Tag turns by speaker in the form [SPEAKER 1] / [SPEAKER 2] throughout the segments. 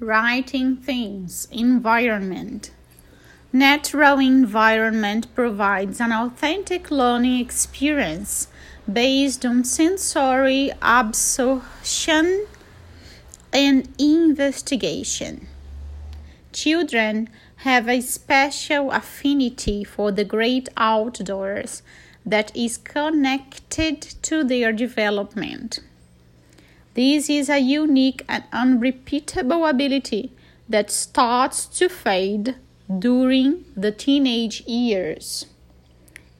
[SPEAKER 1] Writing things, Environment. Natural environment provides an authentic learning experience based on sensory absorption and investigation. Children have a special affinity for the great outdoors that is connected to their development. This is a unique and unrepeatable ability that starts to fade during the teenage years.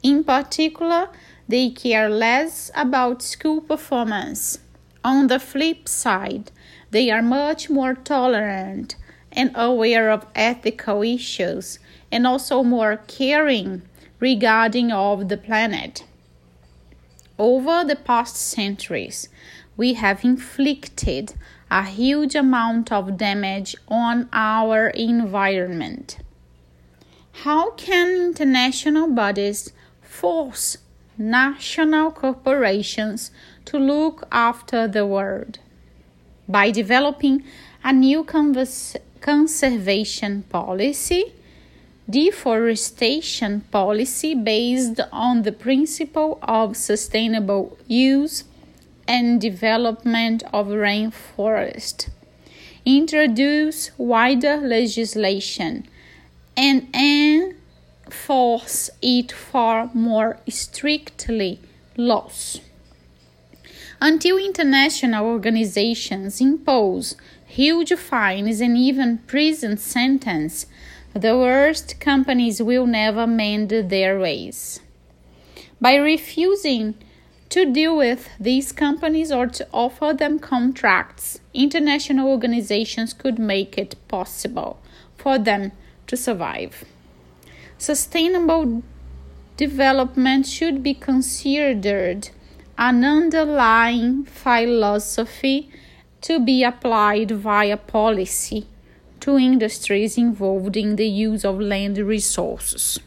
[SPEAKER 1] In particular, they care less about school performance. On the flip side, they are much more tolerant and aware of ethical issues and also more caring regarding of the planet. Over the past centuries, we have inflicted a huge amount of damage on our environment. How can international bodies force national corporations to look after the world? By developing a new conservation policy, deforestation policy based on the principle of sustainable use and development of rainforest, introduce wider legislation, and enforce it far more strictly laws. Until international organizations impose huge fines and even prison sentence, the worst companies will never mend their ways. By refusing to deal with these companies or to offer them contracts, international organizations could make it possible for them to survive. Sustainable development should be considered an underlying philosophy to be applied via policy to industries involved in the use of land resources.